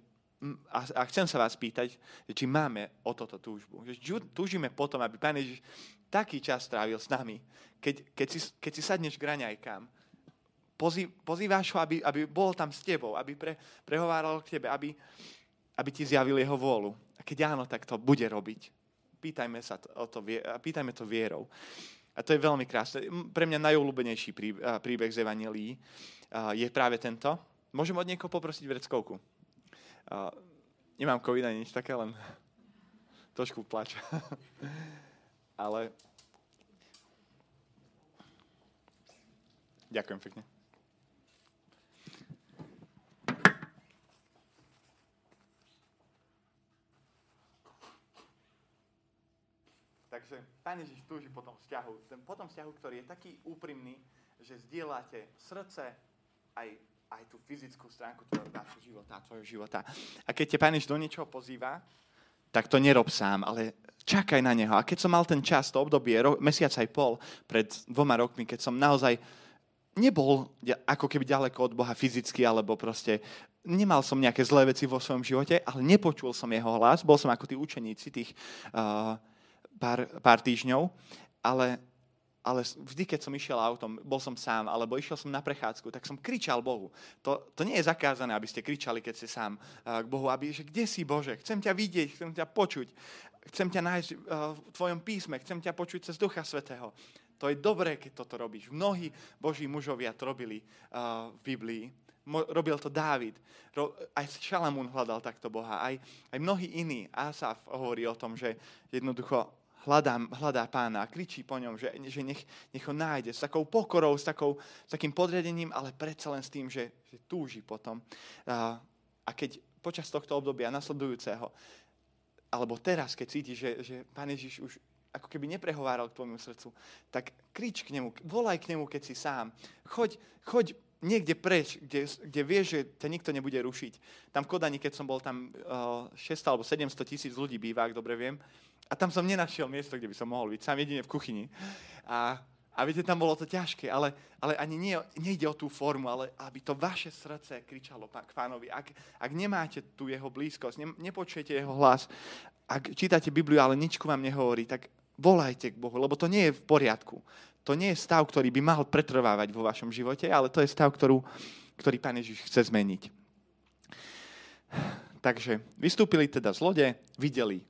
a, a chcem sa vás pýtať, či máme o toto túžbu. Že túžime potom, aby Pán Ježiš taký čas strávil s nami, keď, keď, si, keď si sadneš k raňajkám, pozý, pozýváš ho, aby, aby bol tam s tebou, aby pre, prehováral k tebe, aby, aby ti zjavil jeho vôľu. A keď áno, tak to bude robiť. Pýtajme, sa to, o to, pýtajme to vierou. A to je veľmi krásne. Pre mňa najobľúbenejší príbeh z Evangelii je práve tento. Môžem od niekoho poprosiť vreckovku? Nemám covid ani nič také, len trošku plač. Ale ďakujem pekne. Takže Pán Ježiš túži po tom vzťahu. Ten, po tom vzťahu, ktorý je taký úprimný, že zdieľate srdce aj, aj tú fyzickú stránku tvojho života, tvojho života. A keď te Pán Ježiš do niečoho pozýva, tak to nerob sám, ale čakaj na neho. A keď som mal ten čas, to obdobie, ro, mesiac aj pol, pred dvoma rokmi, keď som naozaj nebol ako keby ďaleko od Boha fyzicky, alebo proste nemal som nejaké zlé veci vo svojom živote, ale nepočul som jeho hlas, bol som ako tí učeníci tých uh, pár, pár týždňov, ale, ale vždy, keď som išiel autom, bol som sám, alebo išiel som na prechádzku, tak som kričal Bohu. To, to nie je zakázané, aby ste kričali, keď ste sám uh, k Bohu, aby, že kde si Bože, chcem ťa vidieť, chcem ťa počuť, chcem ťa nájsť uh, v tvojom písme, chcem ťa počuť cez Ducha Svetého. To je dobré, keď toto robíš. Mnohí Boží mužovia to robili uh, v Biblii. Robil to Dávid. Aj Šalamún hľadal takto Boha. Aj, aj mnohí iní. Asaf hovorí o tom, že jednoducho hľadá, hľadá pána a kričí po ňom, že, že nech, nech ho nájde s takou pokorou, s, takou, s takým podriadením, ale predsa len s tým, že, že túži potom. A, a keď počas tohto obdobia nasledujúceho, alebo teraz, keď cítiš, že, že Pán Ježiš už ako keby neprehováral k tvojmu srdcu, tak krič k nemu, volaj k nemu, keď si sám. Choď, choď niekde preč, kde, kde vieš, že ťa nikto nebude rušiť. Tam v Kodani, keď som bol tam uh, 600 alebo 700 tisíc ľudí býva, ak dobre viem, a tam som nenašiel miesto, kde by som mohol byť, sám jedine v kuchyni. A, a viete, tam bolo to ťažké, ale, ale ani nie, nejde o tú formu, ale aby to vaše srdce kričalo k pánovi. Ak, ak nemáte tu jeho blízkosť, ne, nepočujete jeho hlas, ak čítate Bibliu, ale nič ku vám nehovorí, tak volajte k Bohu, lebo to nie je v poriadku. To nie je stav, ktorý by mal pretrvávať vo vašom živote, ale to je stav, ktorú, ktorý Pán Ježiš chce zmeniť. Takže vystúpili teda z lode, videli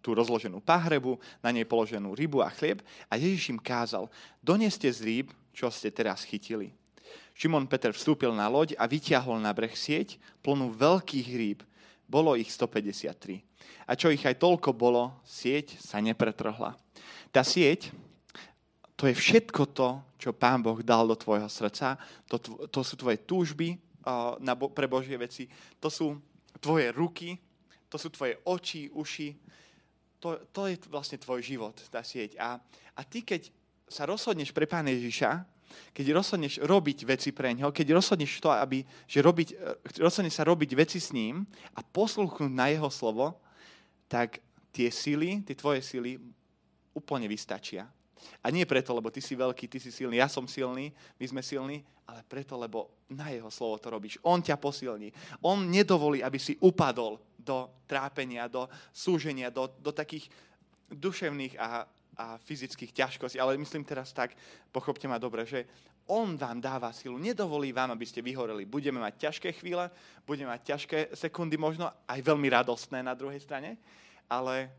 tú rozloženú pahrebu, na nej položenú rybu a chlieb a Ježiš im kázal, doneste z rýb, čo ste teraz chytili. Šimon Peter vstúpil na loď a vyťahol na breh sieť plnú veľkých rýb. Bolo ich 153. A čo ich aj toľko bolo, sieť sa nepretrhla. Tá sieť, to je všetko to, čo Pán Boh dal do tvojho srdca. To, to sú tvoje túžby uh, na, pre Božie veci. To sú tvoje ruky, to sú tvoje oči, uši, to, to je vlastne tvoj život, tá sieť. A, a ty, keď sa rozhodneš pre Pána Ježiša, keď rozhodneš robiť veci pre ňo, keď rozhodneš to, aby, že robiť, rozhodneš sa robiť veci s ním a poslúchnuť na jeho slovo, tak tie sily, tie tvoje sily úplne vystačia. A nie preto, lebo ty si veľký, ty si silný, ja som silný, my sme silní, ale preto, lebo na jeho slovo to robíš. On ťa posilní. On nedovolí, aby si upadol do trápenia, do súženia, do, do takých duševných a, a fyzických ťažkostí. Ale myslím teraz tak, pochopte ma dobre, že on vám dáva silu, nedovolí vám, aby ste vyhoreli. Budeme mať ťažké chvíle, budeme mať ťažké sekundy, možno aj veľmi radostné na druhej strane, ale,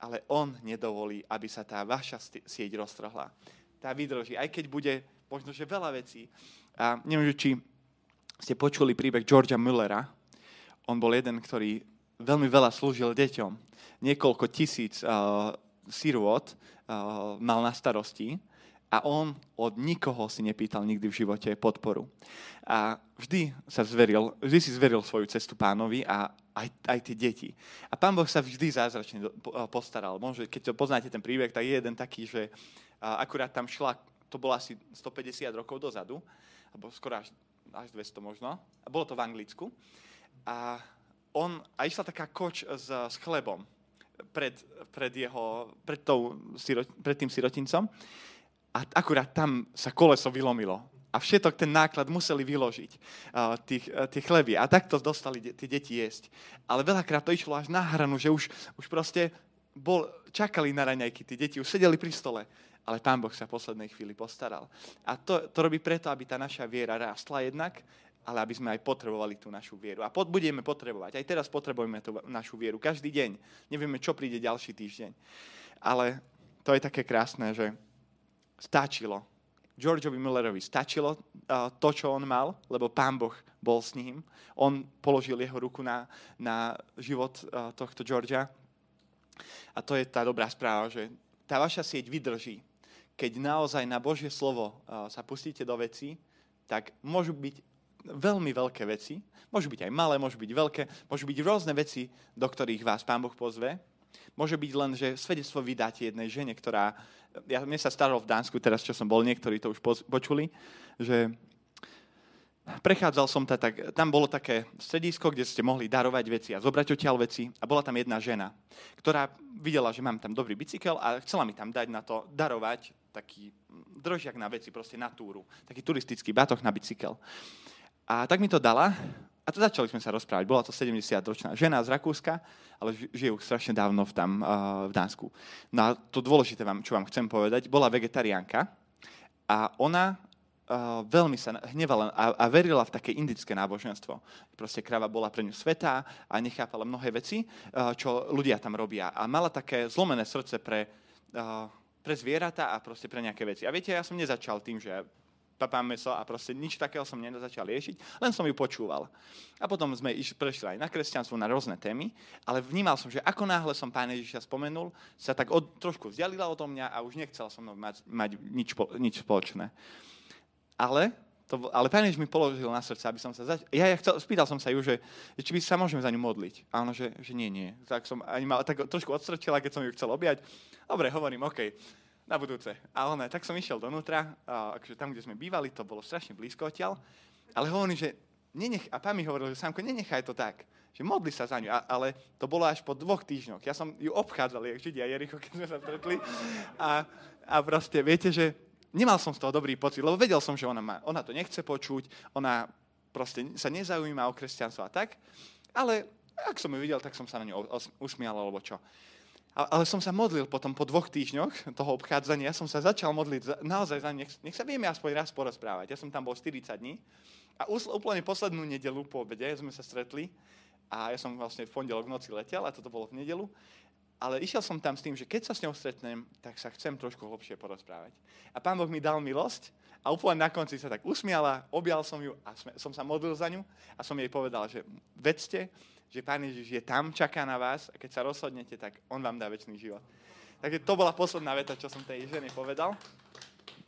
ale on nedovolí, aby sa tá vaša sieť roztrhla. Tá vydrží, aj keď bude možno, že veľa vecí. A neviem, či ste počuli príbeh Georgia Mullera. On bol jeden, ktorý veľmi veľa slúžil deťom. Niekoľko tisíc uh, sirôt uh, mal na starosti a on od nikoho si nepýtal nikdy v živote podporu. A vždy sa zveril, vždy si zveril svoju cestu pánovi a aj, aj tie deti. A pán Boh sa vždy zázračne postaral. Možno, keď to poznáte ten príbeh, tak je jeden taký, že akurát tam šla to bolo asi 150 rokov dozadu, alebo skoro až, až 200 možno. A bolo to v Anglicku. A, on, a išla taká koč s, s chlebom pred, pred, jeho, pred, tou, pred tým sirotincom. A akurát tam sa koleso vylomilo. a všetok ten náklad museli vyložiť, uh, tých, uh, chleby. A takto dostali de- tie deti jesť. Ale veľakrát to išlo až na hranu, že už, už proste bol, čakali na raňajky, tí deti už sedeli pri stole. Ale Pán Boh sa v poslednej chvíli postaral. A to, to robí preto, aby tá naša viera rástla jednak, ale aby sme aj potrebovali tú našu vieru. A pod, budeme potrebovať. Aj teraz potrebujeme tú našu vieru. Každý deň. Nevieme, čo príde ďalší týždeň. Ale to je také krásne, že stačilo Georgeovi Millerovi stačilo to, čo on mal, lebo pán Boh bol s ním. On položil jeho ruku na, na život tohto Georgia. A to je tá dobrá správa, že tá vaša sieť vydrží. Keď naozaj na Božie slovo sa pustíte do veci, tak môžu byť veľmi veľké veci. Môžu byť aj malé, môžu byť veľké, môžu byť rôzne veci, do ktorých vás Pán Boh pozve. Môže byť len, že svedectvo vydáte jednej žene, ktorá ja, mne sa stalo v Dánsku, teraz čo som bol, niektorí to už počuli, že prechádzal som ta, tak, tam bolo také stredisko, kde ste mohli darovať veci a zobrať odtiaľ veci a bola tam jedna žena, ktorá videla, že mám tam dobrý bicykel a chcela mi tam dať na to darovať taký drožiak na veci, proste na túru, taký turistický batoh na bicykel. A tak mi to dala a to začali sme sa rozprávať. Bola to 70-ročná žena z Rakúska, ale žijú strašne dávno v, tam, v Dánsku. No a to dôležité, vám, čo vám chcem povedať, bola vegetariánka a ona uh, veľmi sa hnevala a, a verila v také indické náboženstvo. Proste kráva bola pre ňu svetá a nechápala mnohé veci, uh, čo ľudia tam robia. A mala také zlomené srdce pre, uh, pre zvieratá a proste pre nejaké veci. A viete, ja som nezačal tým, že papám meso a proste nič takého som nezačal riešiť, len som ju počúval. A potom sme iš, prešli aj na kresťanstvo, na rôzne témy, ale vnímal som, že ako náhle som pána Ježiša spomenul, sa tak od, trošku vzdialila od mňa a už nechcela so mnou mať, mať nič, nič spoločné. Ale to, ale Pán mi položil na srdce, aby som sa zač- Ja, ja chcel, spýtal som sa ju, že, či by sa môžeme za ňu modliť. A ono, že, že nie, nie. Tak som ani mal, tak trošku odstrčila, keď som ju chcel objať. Dobre, hovorím, OK na budúce. A ona, tak som išiel donútra, a, akože tam, kde sme bývali, to bolo strašne blízko odtiaľ, ale hovorím, že nenech, a pán mi hovoril, že Sámko, nenechaj to tak, že modli sa za ňu, a, ale to bolo až po dvoch týždňoch. Ja som ju obchádzal, jak Židia Jericho, keď sme sa stretli. A, a proste, viete, že nemal som z toho dobrý pocit, lebo vedel som, že ona, má, ona to nechce počuť, ona proste sa nezaujíma o kresťanstvo a tak, ale ak som ju videl, tak som sa na ňu usmial, alebo čo. Ale som sa modlil potom po dvoch týždňoch toho obchádzania, som sa začal modliť naozaj za nech, nech sa vieme aspoň raz porozprávať. Ja som tam bol 40 dní a úplne poslednú nedelu po obede sme sa stretli a ja som vlastne v pondelok v noci letel a toto bolo v nedelu. Ale išiel som tam s tým, že keď sa s ňou stretnem, tak sa chcem trošku hlbšie porozprávať. A pán Boh mi dal milosť a úplne na konci sa tak usmiala, objal som ju a som sa modlil za ňu a som jej povedal, že vedzte, že Pán Ježiš je tam, čaká na vás a keď sa rozhodnete, tak On vám dá väčší život. Takže to bola posledná veta, čo som tej žene povedal.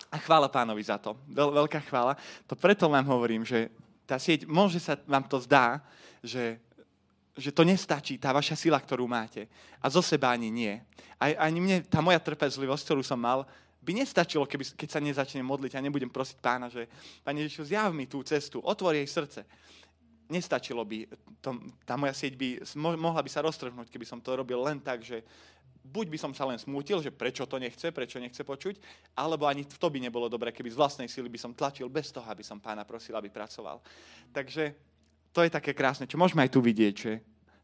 A chvála pánovi za to. Veľ, veľká chvála. To preto vám hovorím, že tá sieť, môže sa vám to zdá, že, že to nestačí, tá vaša sila, ktorú máte. A zo seba ani nie. Aj, ani mne, tá moja trpezlivosť, ktorú som mal, by nestačilo, keby, keď sa nezačnem modliť a nebudem prosiť pána, že Pane Ježišu, zjav mi tú cestu, otvor jej srdce nestačilo by, to, tá moja sieť by, mohla by sa roztrhnúť, keby som to robil len tak, že buď by som sa len smútil, že prečo to nechce, prečo nechce počuť, alebo ani to by nebolo dobré, keby z vlastnej síly by som tlačil bez toho, aby som pána prosil, aby pracoval. Takže to je také krásne, čo môžeme aj tu vidieť, že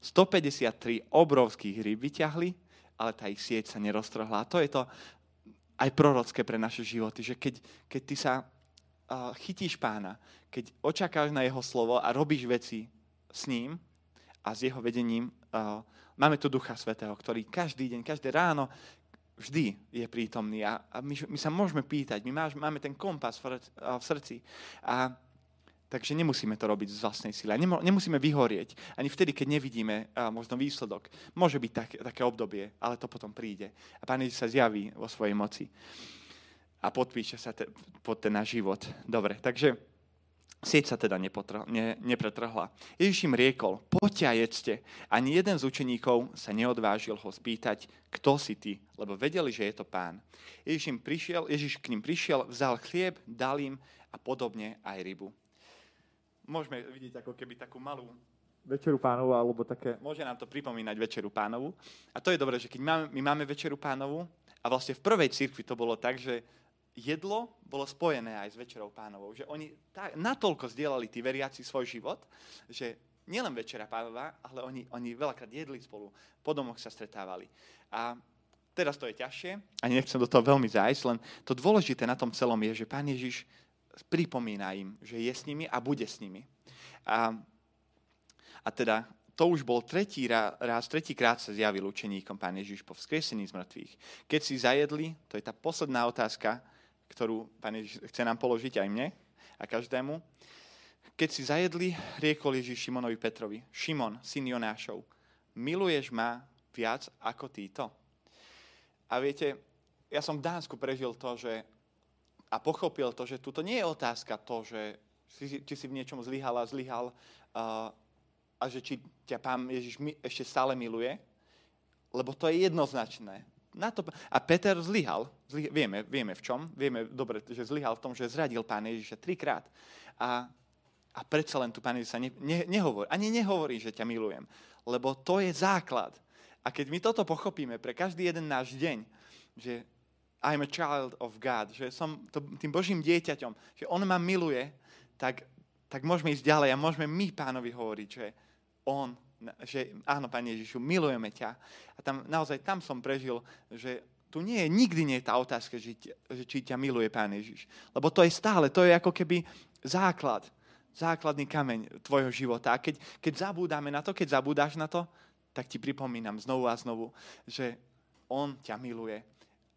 153 obrovských rýb vyťahli, ale tá ich sieť sa neroztrhla. A to je to aj prorocké pre naše životy, že keď, keď ty sa chytíš pána, keď očakáš na jeho slovo a robíš veci s ním a s jeho vedením, máme tu Ducha Svetého, ktorý každý deň, každé ráno vždy je prítomný a, my, sa môžeme pýtať, my máme ten kompas v, srdci a Takže nemusíme to robiť z vlastnej sily. Nemusíme vyhorieť. Ani vtedy, keď nevidíme možno výsledok. Môže byť tak, také obdobie, ale to potom príde. A Pán Ježiš sa zjaví vo svojej moci a podpíše sa te, pod ten náš život. Dobre, takže sieť sa teda nepotrh, ne, nepretrhla. Ježiš im riekol, poďte a jedzte. Ani jeden z učeníkov sa neodvážil ho spýtať, kto si ty, lebo vedeli, že je to pán. Ježiš, im prišiel, Ježiš k ním prišiel, vzal chlieb, dal im a podobne aj rybu. Môžeme vidieť ako keby takú malú večeru pánovu, alebo také, môže nám to pripomínať večeru pánovu. A to je dobré, že keď máme, my máme večeru pánovu, a vlastne v prvej cirkvi to bolo tak, že jedlo bolo spojené aj s večerou pánovou. Že oni tak, natoľko zdieľali tí veriaci svoj život, že nielen večera pánová, ale oni, oni veľakrát jedli spolu, po domoch sa stretávali. A teraz to je ťažšie, ani nechcem do toho veľmi zájsť, len to dôležité na tom celom je, že pán Ježiš pripomína im, že je s nimi a bude s nimi. A, a teda to už bol tretí raz, tretíkrát sa zjavil učeníkom Pán Ježiš po vzkriesení z mŕtvych. Keď si zajedli, to je tá posledná otázka, ktorú Pán Ježiš chce nám položiť aj mne a každému. Keď si zajedli, riekol Ježiš Šimonovi Petrovi, Šimon, syn Jonášov, miluješ ma viac ako títo? A viete, ja som v Dánsku prežil to, že a pochopil to, že tuto nie je otázka to, že či, či si v niečom a zlyhal, uh, a že či ťa Pán Ježiš ešte stále miluje, lebo to je jednoznačné. Na to, a Peter zlyhal, zlyhal vieme, vieme v čom, vieme dobre, že zlyhal v tom, že zradil Pán Ježiša trikrát. A, a predsa len tu Pán Ježiš sa ne, ne, nehovorí, ani nehovorí, že ťa milujem, lebo to je základ. A keď my toto pochopíme pre každý jeden náš deň, že I'm a child of God, že som to, tým Božím dieťaťom, že On ma miluje, tak, tak môžeme ísť ďalej a môžeme my pánovi hovoriť, že on, že áno, Pane Ježišu, milujeme ťa. A tam, naozaj tam som prežil, že tu nie je, nikdy nie je tá otázka, že, že či ťa miluje Pán Ježiš. Lebo to je stále, to je ako keby základ, základný kameň tvojho života. A keď, keď zabúdame na to, keď zabúdáš na to, tak ti pripomínam znovu a znovu, že On ťa miluje.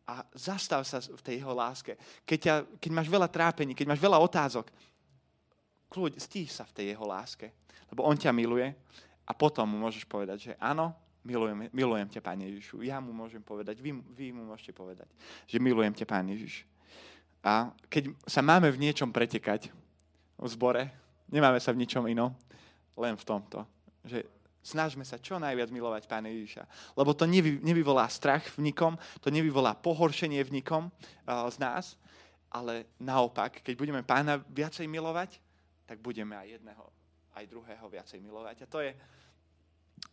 A zastav sa v tej jeho láske. Keď, ťa, keď máš veľa trápení, keď máš veľa otázok, kľuď, stíš sa v tej jeho láske lebo on ťa miluje a potom mu môžeš povedať, že áno, milujem, milujem ťa, Pán Ježišu. Ja mu môžem povedať, vy, vy mu môžete povedať, že milujem ťa, Pán Ježiš. A keď sa máme v niečom pretekať v zbore, nemáme sa v ničom inom, len v tomto, že snažme sa čo najviac milovať Pána Ježiša. Lebo to nevy, nevyvolá strach v nikom, to nevyvolá pohoršenie v nikom uh, z nás, ale naopak, keď budeme Pána viacej milovať, tak budeme aj jedného aj druhého viacej milovať. A to je,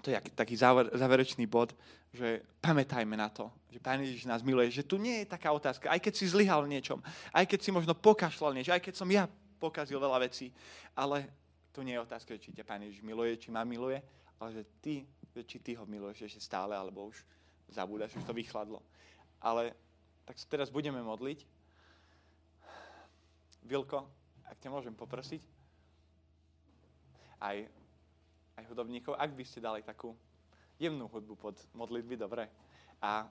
to je taký záver, záverečný bod, že pamätajme na to, že Pán Ježiš nás miluje, že tu nie je taká otázka, aj keď si zlyhal niečom, aj keď si možno pokašľal niečo, aj keď som ja pokazil veľa vecí, ale tu nie je otázka, či ťa Pán Ježiš miluje, či ma miluje, ale že ty, či ty ho miluješ ešte stále, alebo už zabúdaš, už to vychladlo. Ale tak teraz budeme modliť. Vilko, ak ťa môžem poprosiť, aj, aj hudobníkov, ak by ste dali takú jemnú hudbu pod modlitby, dobre. A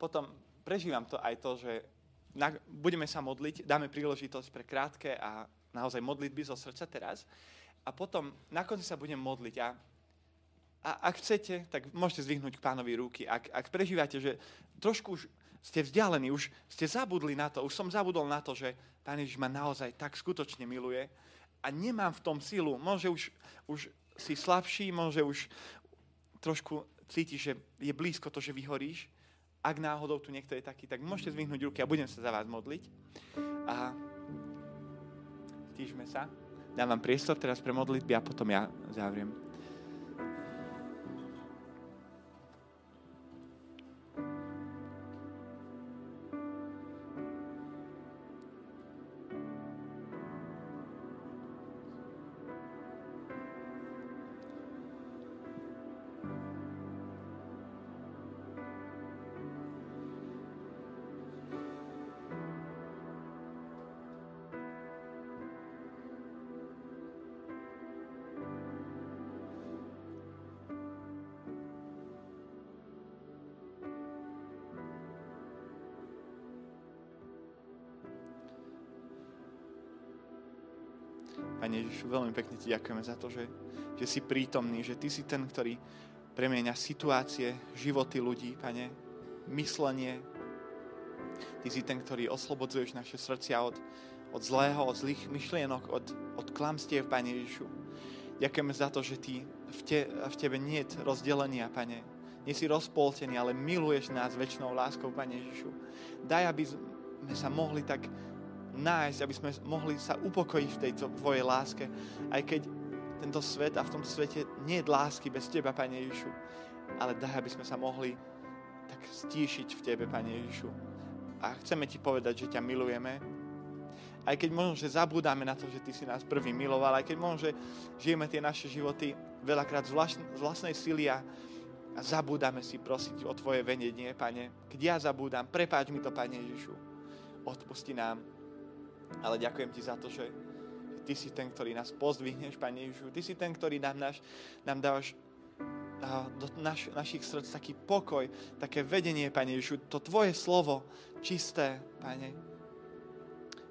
potom prežívam to aj to, že na, budeme sa modliť, dáme príležitosť pre krátke a naozaj modlitby zo srdca teraz. A potom na konci sa budem modliť a, a ak chcete, tak môžete zvihnúť k pánovi ruky. Ak, ak prežívate, že trošku už ste vzdialení, už ste zabudli na to, už som zabudol na to, že Pán Ježiš ma naozaj tak skutočne miluje, a nemám v tom silu. Môže už, už si slabší, môže už trošku cítiš, že je blízko to, že vyhoríš. Ak náhodou tu niekto je taký, tak môžete zvihnúť ruky a budem sa za vás modliť. A stížme sa. Dám vám priestor teraz pre modlitby a potom ja zavriem. Veľmi pekne Ti ďakujeme za to, že, že si prítomný, že Ty si ten, ktorý premieňa situácie, životy ľudí, Pane, myslenie. Ty si ten, ktorý oslobodzuješ naše srdcia od, od zlého, od zlých myšlienok, od, od klamstiev, Pane Ježišu. Ďakujeme za to, že Ty v, te, v Tebe nie je rozdelenia, Pane. Nie si rozpoltený, ale miluješ nás väčšnou láskou, Pane Ježišu. Daj, aby sme sa mohli tak nájsť, aby sme mohli sa upokojiť v tejto Tvojej láske. Aj keď tento svet a v tomto svete nie je lásky bez Teba, Pane Ježišu, ale daj, aby sme sa mohli tak stíšiť v Tebe, Pane Ježišu. a chceme Ti povedať, že ťa milujeme. Aj keď možno, že zabúdame na to, že Ty si nás prvý miloval, aj keď možno, že žijeme tie naše životy veľakrát z, vlastn- z vlastnej sily a, a zabúdame si prosiť o Tvoje venenie, Pane. Keď ja zabúdam, prepáč mi to, Pane Ježišu. Odpusti nám. Ale ďakujem Ti za to, že Ty si ten, ktorý nás pozdvihneš, Pane Ježišu. Ty si ten, ktorý nám, naš, nám dávaš do naš, našich srdc taký pokoj, také vedenie, Pane Ježišu, to Tvoje slovo, čisté, Pane.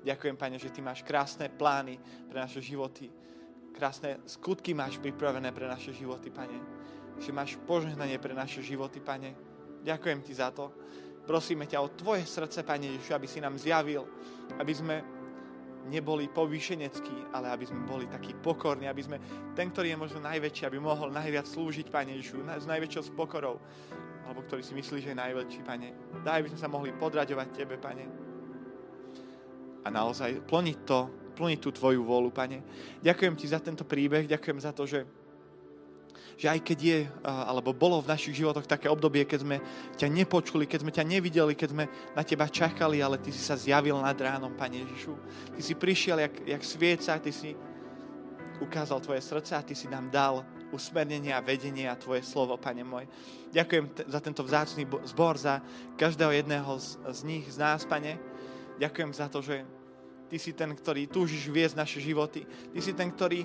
Ďakujem, Pane, že Ty máš krásne plány pre naše životy. Krásne skutky máš pripravené pre naše životy, Pane. Že máš požehnanie pre naše životy, Pane. Ďakujem Ti za to. Prosíme ťa o Tvoje srdce, Pane Ježišu, aby si nám zjavil, aby sme neboli povýšeneckí, ale aby sme boli takí pokorní, aby sme ten, ktorý je možno najväčší, aby mohol najviac slúžiť, Pane Ježišu, s najväčšou pokorou, alebo ktorý si myslí, že je najväčší, Pane. Daj, aby sme sa mohli podraďovať Tebe, Pane. A naozaj plniť to, plniť tú Tvoju vôľu, Pane. Ďakujem Ti za tento príbeh, ďakujem za to, že že aj keď je, alebo bolo v našich životoch také obdobie, keď sme ťa nepočuli, keď sme ťa nevideli, keď sme na teba čakali, ale ty si sa zjavil nad ránom, Pane Ježišu. Ty si prišiel jak, jak svieca, ty si ukázal tvoje srdce a ty si nám dal usmernenie a vedenie a tvoje slovo, Pane môj. Ďakujem t- za tento vzácný zbor, za každého jedného z, z nich, z nás, Pane. Ďakujem za to, že Ty si ten, ktorý túžiš viesť naše životy. Ty si ten, ktorý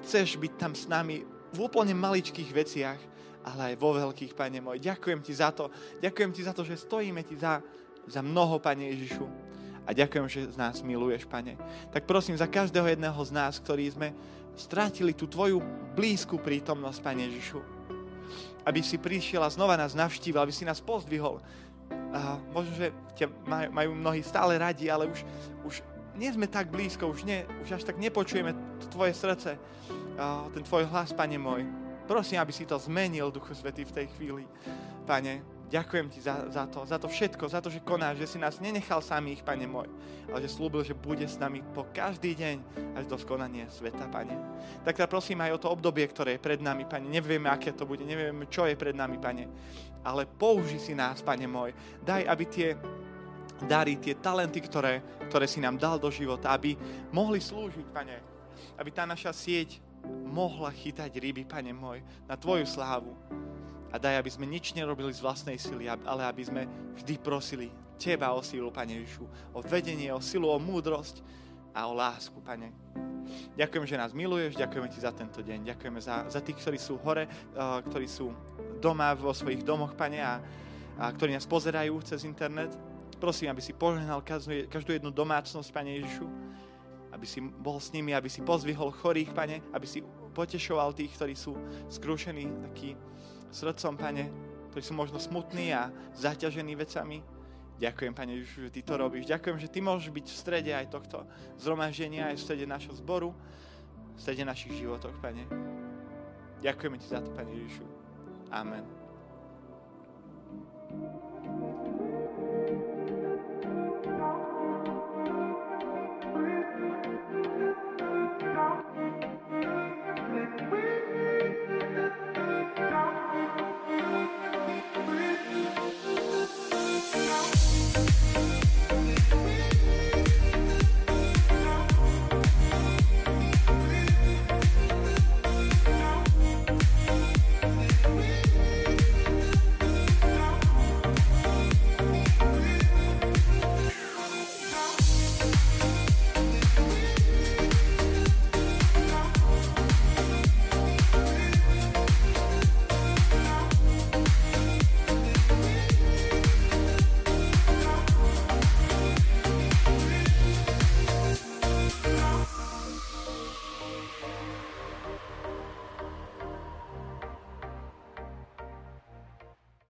chceš byť tam s nami v úplne maličkých veciach, ale aj vo veľkých, Pane môj. Ďakujem Ti za to. Ďakujem Ti za to, že stojíme Ti za, za mnoho, Pane Ježišu. A ďakujem, že z nás miluješ, Pane. Tak prosím za každého jedného z nás, ktorí sme strátili tú Tvoju blízku prítomnosť, Pane Ježišu. Aby si prišiel a znova nás navštívil, aby si nás pozdvihol. A možno, že ťa majú mnohí stále radi, ale už, už nie sme tak blízko, už, nie, už až tak nepočujeme Tvoje srdce ten tvoj hlas, Pane môj. Prosím, aby si to zmenil, Duchu Svetý, v tej chvíli. Pane, ďakujem Ti za, za to, za to všetko, za to, že konáš, že si nás nenechal samých, Pane môj, ale že slúbil, že bude s nami po každý deň až do skonania sveta, Pane. Tak teda prosím aj o to obdobie, ktoré je pred nami, Pane. Nevieme, aké to bude, nevieme, čo je pred nami, Pane. Ale použi si nás, Pane môj. Daj, aby tie dary, tie talenty, ktoré, ktoré si nám dal do života, aby mohli slúžiť, Pane. Aby tá naša sieť mohla chytať ryby, Pane môj, na Tvoju slávu. A daj, aby sme nič nerobili z vlastnej sily, ale aby sme vždy prosili Teba o sílu, Pane Ježišu, o vedenie, o silu, o múdrosť a o lásku, Pane. Ďakujem, že nás miluješ, ďakujeme Ti za tento deň, ďakujeme za, za tých, ktorí sú hore, uh, ktorí sú doma vo svojich domoch, Pane, a, a ktorí nás pozerajú cez internet. Prosím, aby si požehnal každú jednu domácnosť, Pane Ježišu, aby si bol s nimi, aby si pozvihol chorých, Pane, aby si potešoval tých, ktorí sú skrúšení taký srdcom, Pane, ktorí sú možno smutní a zaťažení vecami. Ďakujem, Pane že Ty to robíš. Ďakujem, že Ty môžeš byť v strede aj tohto zhromaždenia, aj v strede našho zboru, v strede našich životoch, Pane. Ďakujeme Ti za to, Pane Ježišu. Amen.